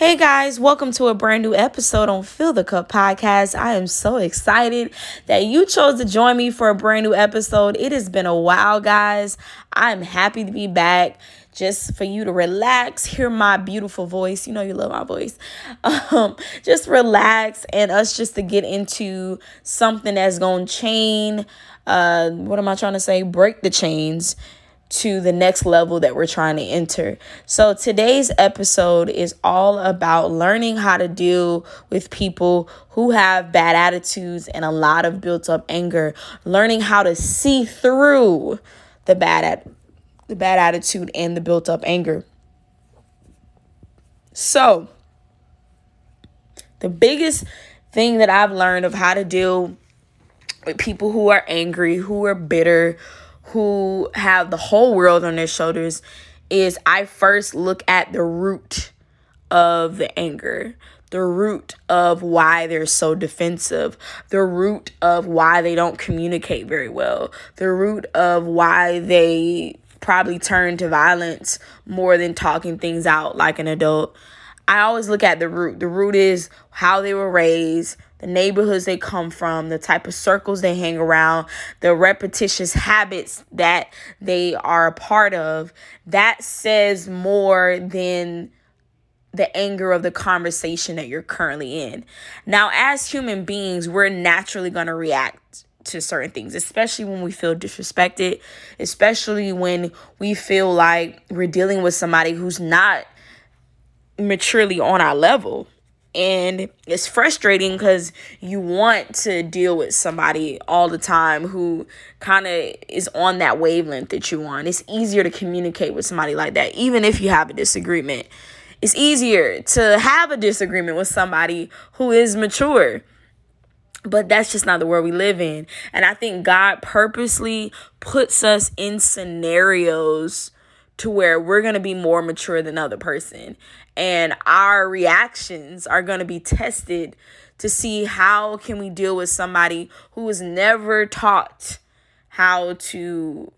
Hey guys, welcome to a brand new episode on Fill the Cup podcast. I am so excited that you chose to join me for a brand new episode. It has been a while, guys. I'm happy to be back just for you to relax, hear my beautiful voice. You know you love my voice. Um, just relax and us just to get into something that's going to chain uh what am I trying to say? Break the chains to the next level that we're trying to enter. So today's episode is all about learning how to deal with people who have bad attitudes and a lot of built up anger, learning how to see through the bad at the bad attitude and the built up anger. So, the biggest thing that I've learned of how to deal with people who are angry, who are bitter, who have the whole world on their shoulders is I first look at the root of the anger, the root of why they're so defensive, the root of why they don't communicate very well, the root of why they probably turn to violence more than talking things out like an adult. I always look at the root. The root is how they were raised, the neighborhoods they come from, the type of circles they hang around, the repetitious habits that they are a part of. That says more than the anger of the conversation that you're currently in. Now, as human beings, we're naturally going to react to certain things, especially when we feel disrespected, especially when we feel like we're dealing with somebody who's not maturely on our level and it's frustrating because you want to deal with somebody all the time who kind of is on that wavelength that you want it's easier to communicate with somebody like that even if you have a disagreement. It's easier to have a disagreement with somebody who is mature. But that's just not the world we live in. And i think god purposely puts us in scenarios to where we're going to be more mature than the other person and our reactions are going to be tested to see how can we deal with somebody who was never taught how to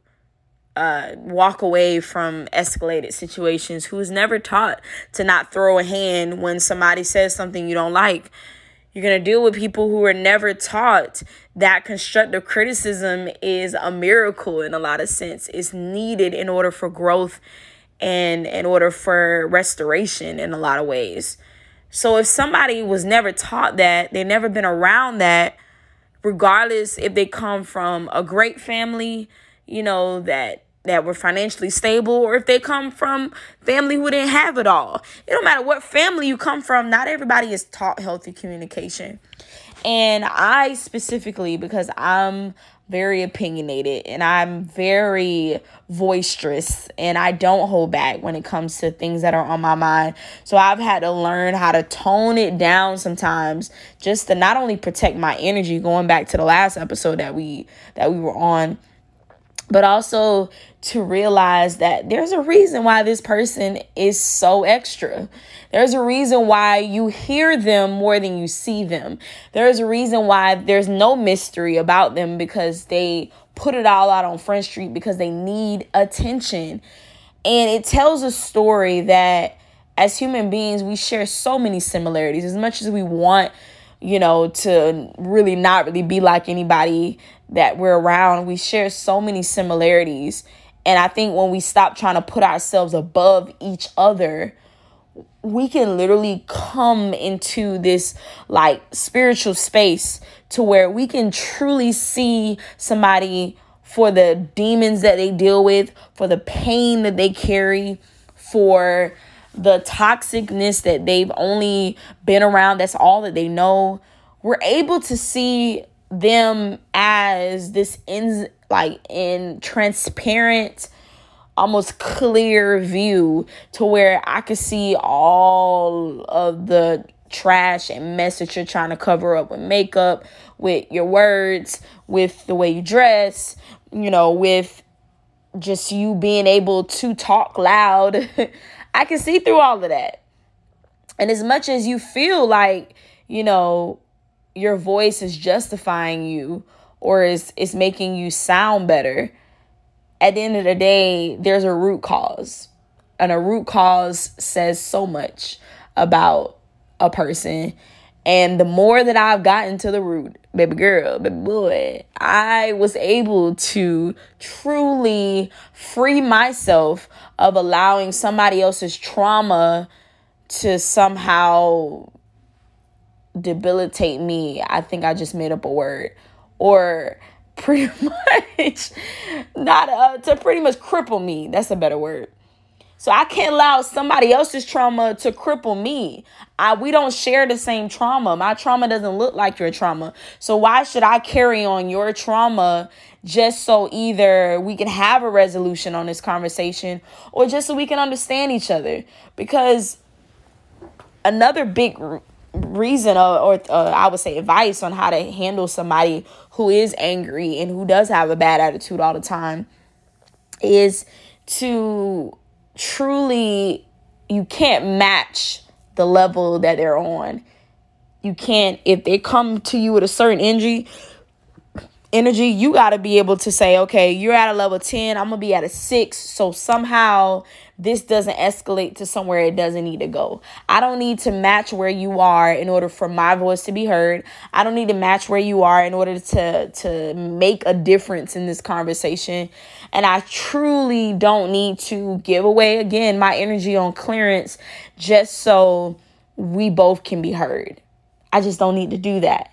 uh, walk away from escalated situations, who was never taught to not throw a hand when somebody says something you don't like. You're going to deal with people who are never taught that constructive criticism is a miracle in a lot of sense. It's needed in order for growth and in order for restoration in a lot of ways. So if somebody was never taught that, they've never been around that, regardless if they come from a great family, you know, that that were financially stable or if they come from family who didn't have it all. It don't matter what family you come from, not everybody is taught healthy communication. And I specifically because I'm very opinionated and I'm very boisterous and I don't hold back when it comes to things that are on my mind. So I've had to learn how to tone it down sometimes just to not only protect my energy going back to the last episode that we that we were on but also to realize that there's a reason why this person is so extra. There's a reason why you hear them more than you see them. There's a reason why there's no mystery about them because they put it all out on Front Street because they need attention. And it tells a story that as human beings, we share so many similarities. As much as we want, you know, to really not really be like anybody that we're around, we share so many similarities. And I think when we stop trying to put ourselves above each other, we can literally come into this like spiritual space to where we can truly see somebody for the demons that they deal with, for the pain that they carry, for the toxicness that they've only been around, that's all that they know. We're able to see them as this in like in transparent almost clear view to where I could see all of the trash and mess that you're trying to cover up with makeup, with your words, with the way you dress, you know, with just you being able to talk loud. I can see through all of that. And as much as you feel like, you know, your voice is justifying you or is is making you sound better at the end of the day there's a root cause and a root cause says so much about a person. And the more that I've gotten to the root, baby girl, baby boy, I was able to truly free myself of allowing somebody else's trauma to somehow debilitate me. I think I just made up a word. Or pretty much not uh, to pretty much cripple me. That's a better word. So I can't allow somebody else's trauma to cripple me. I we don't share the same trauma. My trauma doesn't look like your trauma. So why should I carry on your trauma just so either we can have a resolution on this conversation or just so we can understand each other? Because another big reason or, or uh, I would say advice on how to handle somebody who is angry and who does have a bad attitude all the time is to truly you can't match the level that they're on. You can't if they come to you with a certain energy, energy, you got to be able to say, okay, you're at a level 10, I'm going to be at a 6. So somehow this doesn't escalate to somewhere it doesn't need to go. I don't need to match where you are in order for my voice to be heard. I don't need to match where you are in order to to make a difference in this conversation. And I truly don't need to give away again my energy on clearance just so we both can be heard. I just don't need to do that.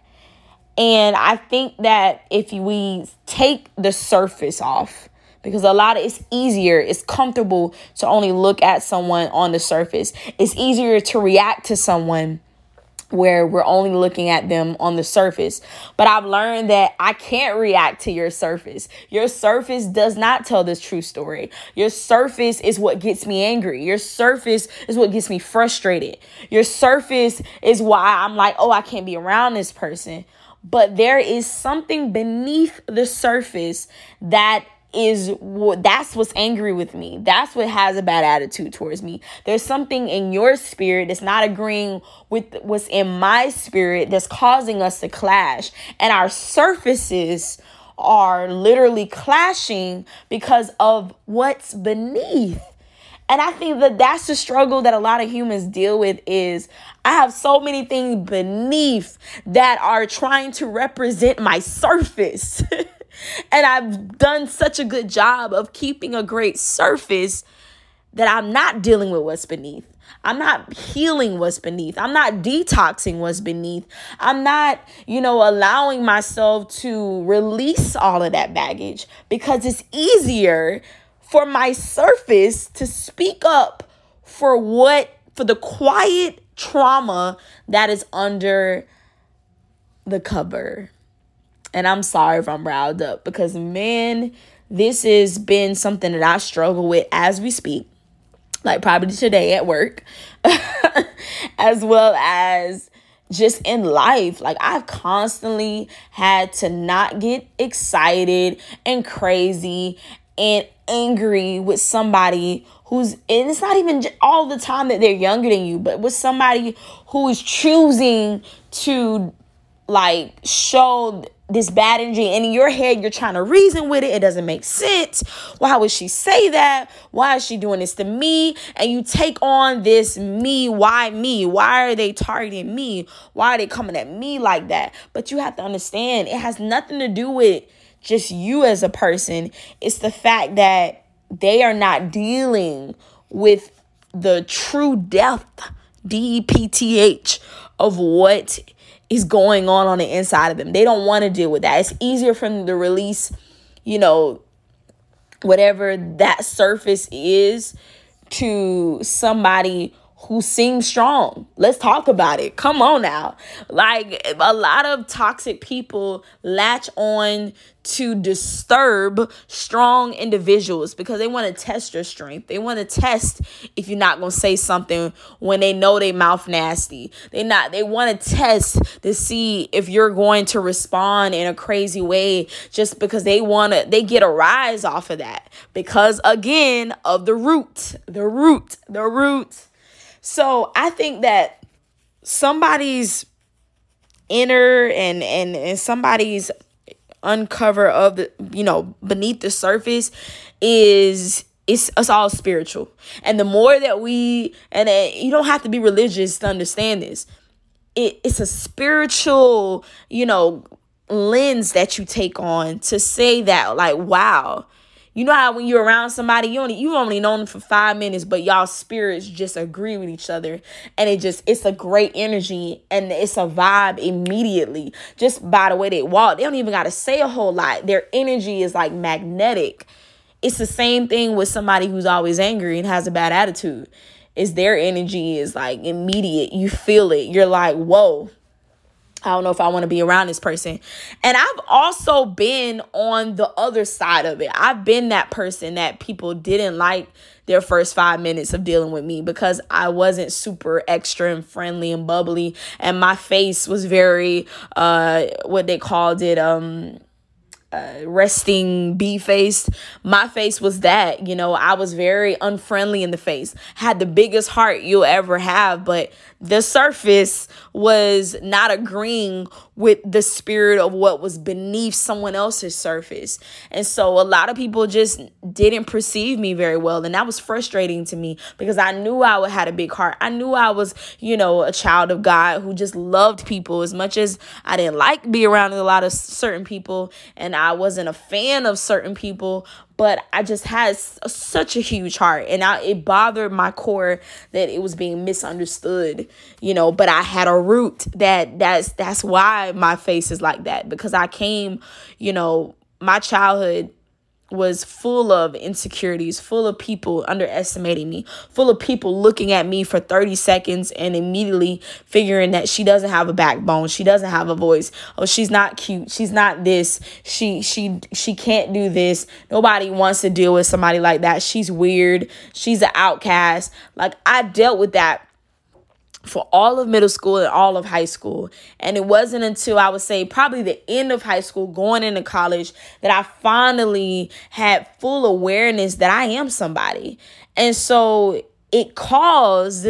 And I think that if we take the surface off, because a lot of it's easier, it's comfortable to only look at someone on the surface. It's easier to react to someone where we're only looking at them on the surface. But I've learned that I can't react to your surface. Your surface does not tell this true story. Your surface is what gets me angry. Your surface is what gets me frustrated. Your surface is why I'm like, oh, I can't be around this person but there is something beneath the surface that is what that's what's angry with me. That's what has a bad attitude towards me. There's something in your spirit that's not agreeing with what's in my spirit that's causing us to clash. And our surfaces are literally clashing because of what's beneath. And I think that that's the struggle that a lot of humans deal with is I have so many things beneath that are trying to represent my surface. and I've done such a good job of keeping a great surface that I'm not dealing with what's beneath. I'm not healing what's beneath. I'm not detoxing what's beneath. I'm not, you know, allowing myself to release all of that baggage because it's easier for my surface to speak up for what, for the quiet trauma that is under the cover. And I'm sorry if I'm riled up because, man, this has been something that I struggle with as we speak, like probably today at work, as well as just in life. Like, I've constantly had to not get excited and crazy and angry with somebody who's and it's not even all the time that they're younger than you but with somebody who is choosing to like show this bad energy. And in your head you're trying to reason with it. It doesn't make sense. Why would she say that? Why is she doing this to me? And you take on this me why me? Why are they targeting me? Why are they coming at me like that? But you have to understand it has nothing to do with just you as a person. It's the fact that they are not dealing with the true depth, D E P T H, of what is going on on the inside of them. They don't want to deal with that. It's easier for them to release, you know, whatever that surface is to somebody who seems strong. Let's talk about it. Come on now. Like a lot of toxic people latch on to disturb strong individuals because they want to test your strength. They want to test if you're not going to say something when they know they mouth nasty. They not they want to test to see if you're going to respond in a crazy way just because they want to they get a rise off of that because again of the root. The root. The root so I think that somebody's inner and and, and somebody's uncover of the you know beneath the surface is it's it's all spiritual. And the more that we and it, you don't have to be religious to understand this. It, it's a spiritual, you know, lens that you take on to say that like wow you know how when you're around somebody, you only you only known them for five minutes, but y'all spirits just agree with each other, and it just it's a great energy and it's a vibe immediately just by the way they walk. They don't even gotta say a whole lot. Their energy is like magnetic. It's the same thing with somebody who's always angry and has a bad attitude. Is their energy is like immediate. You feel it. You're like, whoa, I don't know if I want to be around this person. And I've also been on the other side of it. I've been that person that people didn't like their first five minutes of dealing with me because I wasn't super extra and friendly and bubbly. And my face was very, uh, what they called it, um, uh, resting bee face. My face was that, you know, I was very unfriendly in the face, had the biggest heart you'll ever have, but the surface was not agreeing with the spirit of what was beneath someone else's surface. And so a lot of people just didn't perceive me very well. And that was frustrating to me because I knew I had a big heart. I knew I was, you know, a child of God who just loved people as much as I didn't like be around a lot of certain people and I wasn't a fan of certain people, but I just had such a huge heart. And I, it bothered my core that it was being misunderstood, you know, but I had a root that that's that's why my face is like that. Because I came, you know, my childhood was full of insecurities, full of people underestimating me, full of people looking at me for 30 seconds and immediately figuring that she doesn't have a backbone, she doesn't have a voice. Oh, she's not cute. She's not this. She she she can't do this. Nobody wants to deal with somebody like that. She's weird. She's an outcast. Like I dealt with that for all of middle school and all of high school. And it wasn't until I would say probably the end of high school, going into college, that I finally had full awareness that I am somebody. And so it caused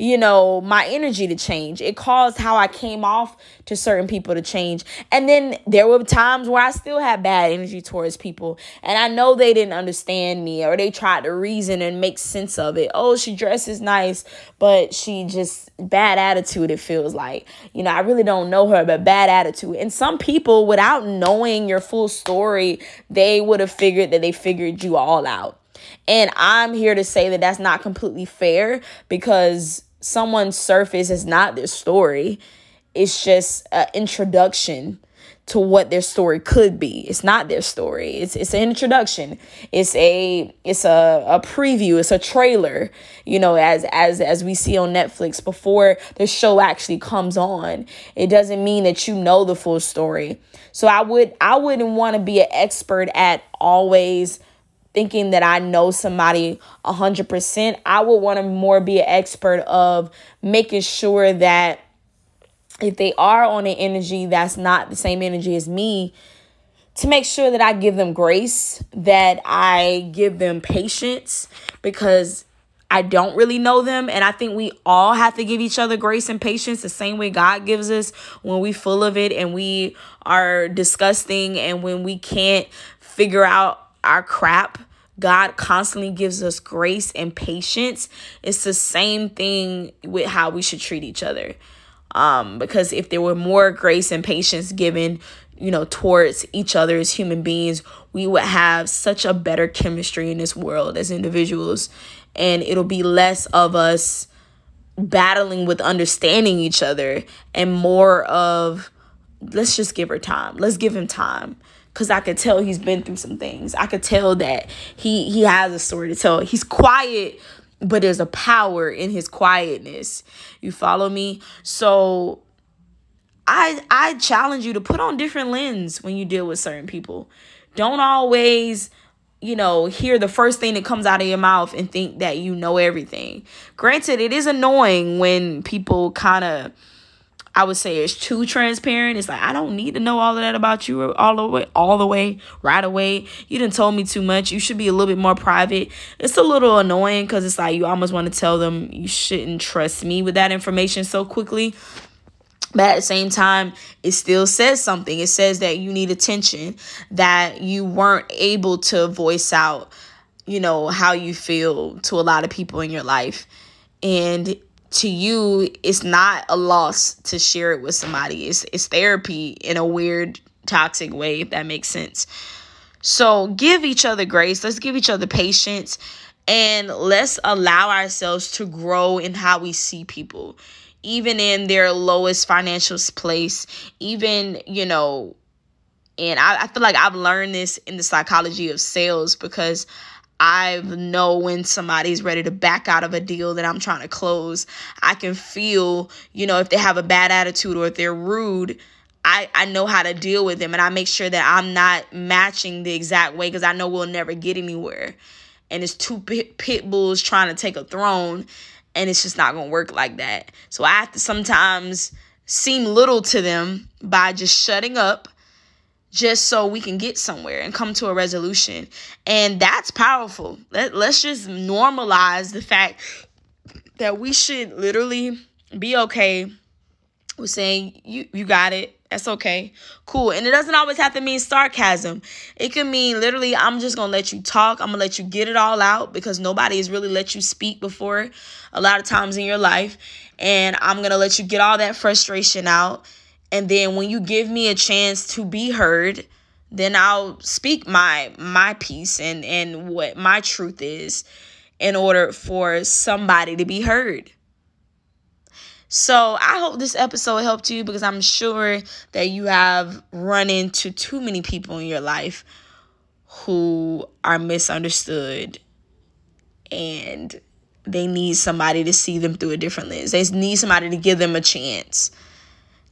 you know, my energy to change. It caused how I came off to certain people to change. And then there were times where I still had bad energy towards people. And I know they didn't understand me or they tried to reason and make sense of it. Oh, she dresses nice, but she just bad attitude, it feels like. You know, I really don't know her, but bad attitude. And some people, without knowing your full story, they would have figured that they figured you all out. And I'm here to say that that's not completely fair because someone's surface is not their story. It's just an introduction to what their story could be. It's not their story. It's it's an introduction. It's a it's a, a preview. It's a trailer. You know, as as as we see on Netflix before the show actually comes on. It doesn't mean that you know the full story. So I would I wouldn't want to be an expert at always thinking that I know somebody 100%. I would want to more be an expert of making sure that if they are on an energy that's not the same energy as me, to make sure that I give them grace, that I give them patience because I don't really know them. And I think we all have to give each other grace and patience the same way God gives us when we full of it and we are disgusting and when we can't figure out our crap. God constantly gives us grace and patience. It's the same thing with how we should treat each other. Um, because if there were more grace and patience given, you know, towards each other as human beings, we would have such a better chemistry in this world as individuals. And it'll be less of us battling with understanding each other and more of let's just give her time. Let's give him time because I could tell he's been through some things. I could tell that he he has a story to tell. He's quiet, but there's a power in his quietness. You follow me? So I I challenge you to put on different lens when you deal with certain people. Don't always you know, hear the first thing that comes out of your mouth and think that you know everything. Granted, it is annoying when people kind of I would say it's too transparent. It's like I don't need to know all of that about you all the way, all the way, right away. You didn't told me too much. You should be a little bit more private. It's a little annoying because it's like you almost want to tell them you shouldn't trust me with that information so quickly. But at the same time, it still says something. It says that you need attention, that you weren't able to voice out you know, how you feel to a lot of people in your life. And to you, it's not a loss to share it with somebody. It's it's therapy in a weird toxic way, if that makes sense. So give each other grace. Let's give each other patience and let's allow ourselves to grow in how we see people, even in their lowest financial place, even, you know, and I, I feel like I've learned this in the psychology of sales because I know when somebody's ready to back out of a deal that I'm trying to close. I can feel, you know, if they have a bad attitude or if they're rude. I, I know how to deal with them and I make sure that I'm not matching the exact way because I know we'll never get anywhere. And it's two pit, pit bulls trying to take a throne and it's just not going to work like that. So I have to sometimes seem little to them by just shutting up just so we can get somewhere and come to a resolution. And that's powerful. Let, let's just normalize the fact that we should literally be okay with saying, you, you got it. That's okay. Cool. And it doesn't always have to mean sarcasm. It can mean literally, I'm just going to let you talk. I'm going to let you get it all out because nobody has really let you speak before a lot of times in your life. And I'm going to let you get all that frustration out and then when you give me a chance to be heard then i'll speak my my piece and and what my truth is in order for somebody to be heard. So i hope this episode helped you because i'm sure that you have run into too many people in your life who are misunderstood and they need somebody to see them through a different lens. They need somebody to give them a chance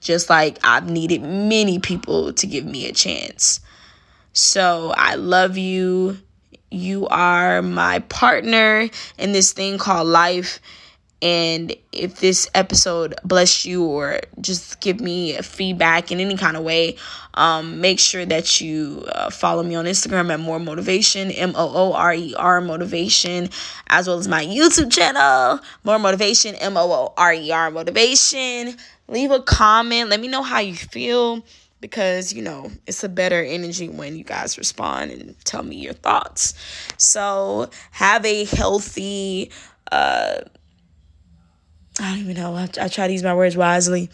just like I've needed many people to give me a chance. So I love you. You are my partner in this thing called life. And if this episode blessed you or just give me feedback in any kind of way, um, make sure that you uh, follow me on Instagram at More Motivation, M O O R E R Motivation, as well as my YouTube channel, More Motivation, M O O R E R Motivation leave a comment. Let me know how you feel because you know it's a better energy when you guys respond and tell me your thoughts. So have a healthy. uh I don't even know. I, I try to use my words wisely.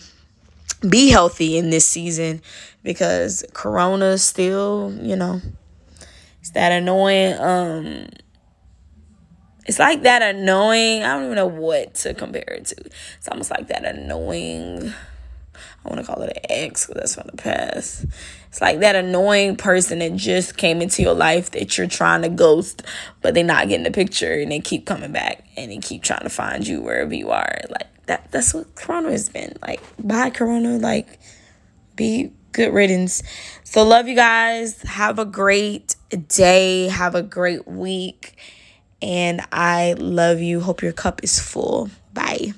Be healthy in this season because Corona still, you know, it's that annoying. Um, it's like that annoying. I don't even know what to compare it to. It's almost like that annoying. I want to call it an ex because that's from the past. It's like that annoying person that just came into your life that you're trying to ghost, but they're not getting the picture and they keep coming back and they keep trying to find you wherever you are. Like that. That's what Corona has been. Like bye Corona. Like be good riddance. So love you guys. Have a great day. Have a great week and I love you. Hope your cup is full. Bye.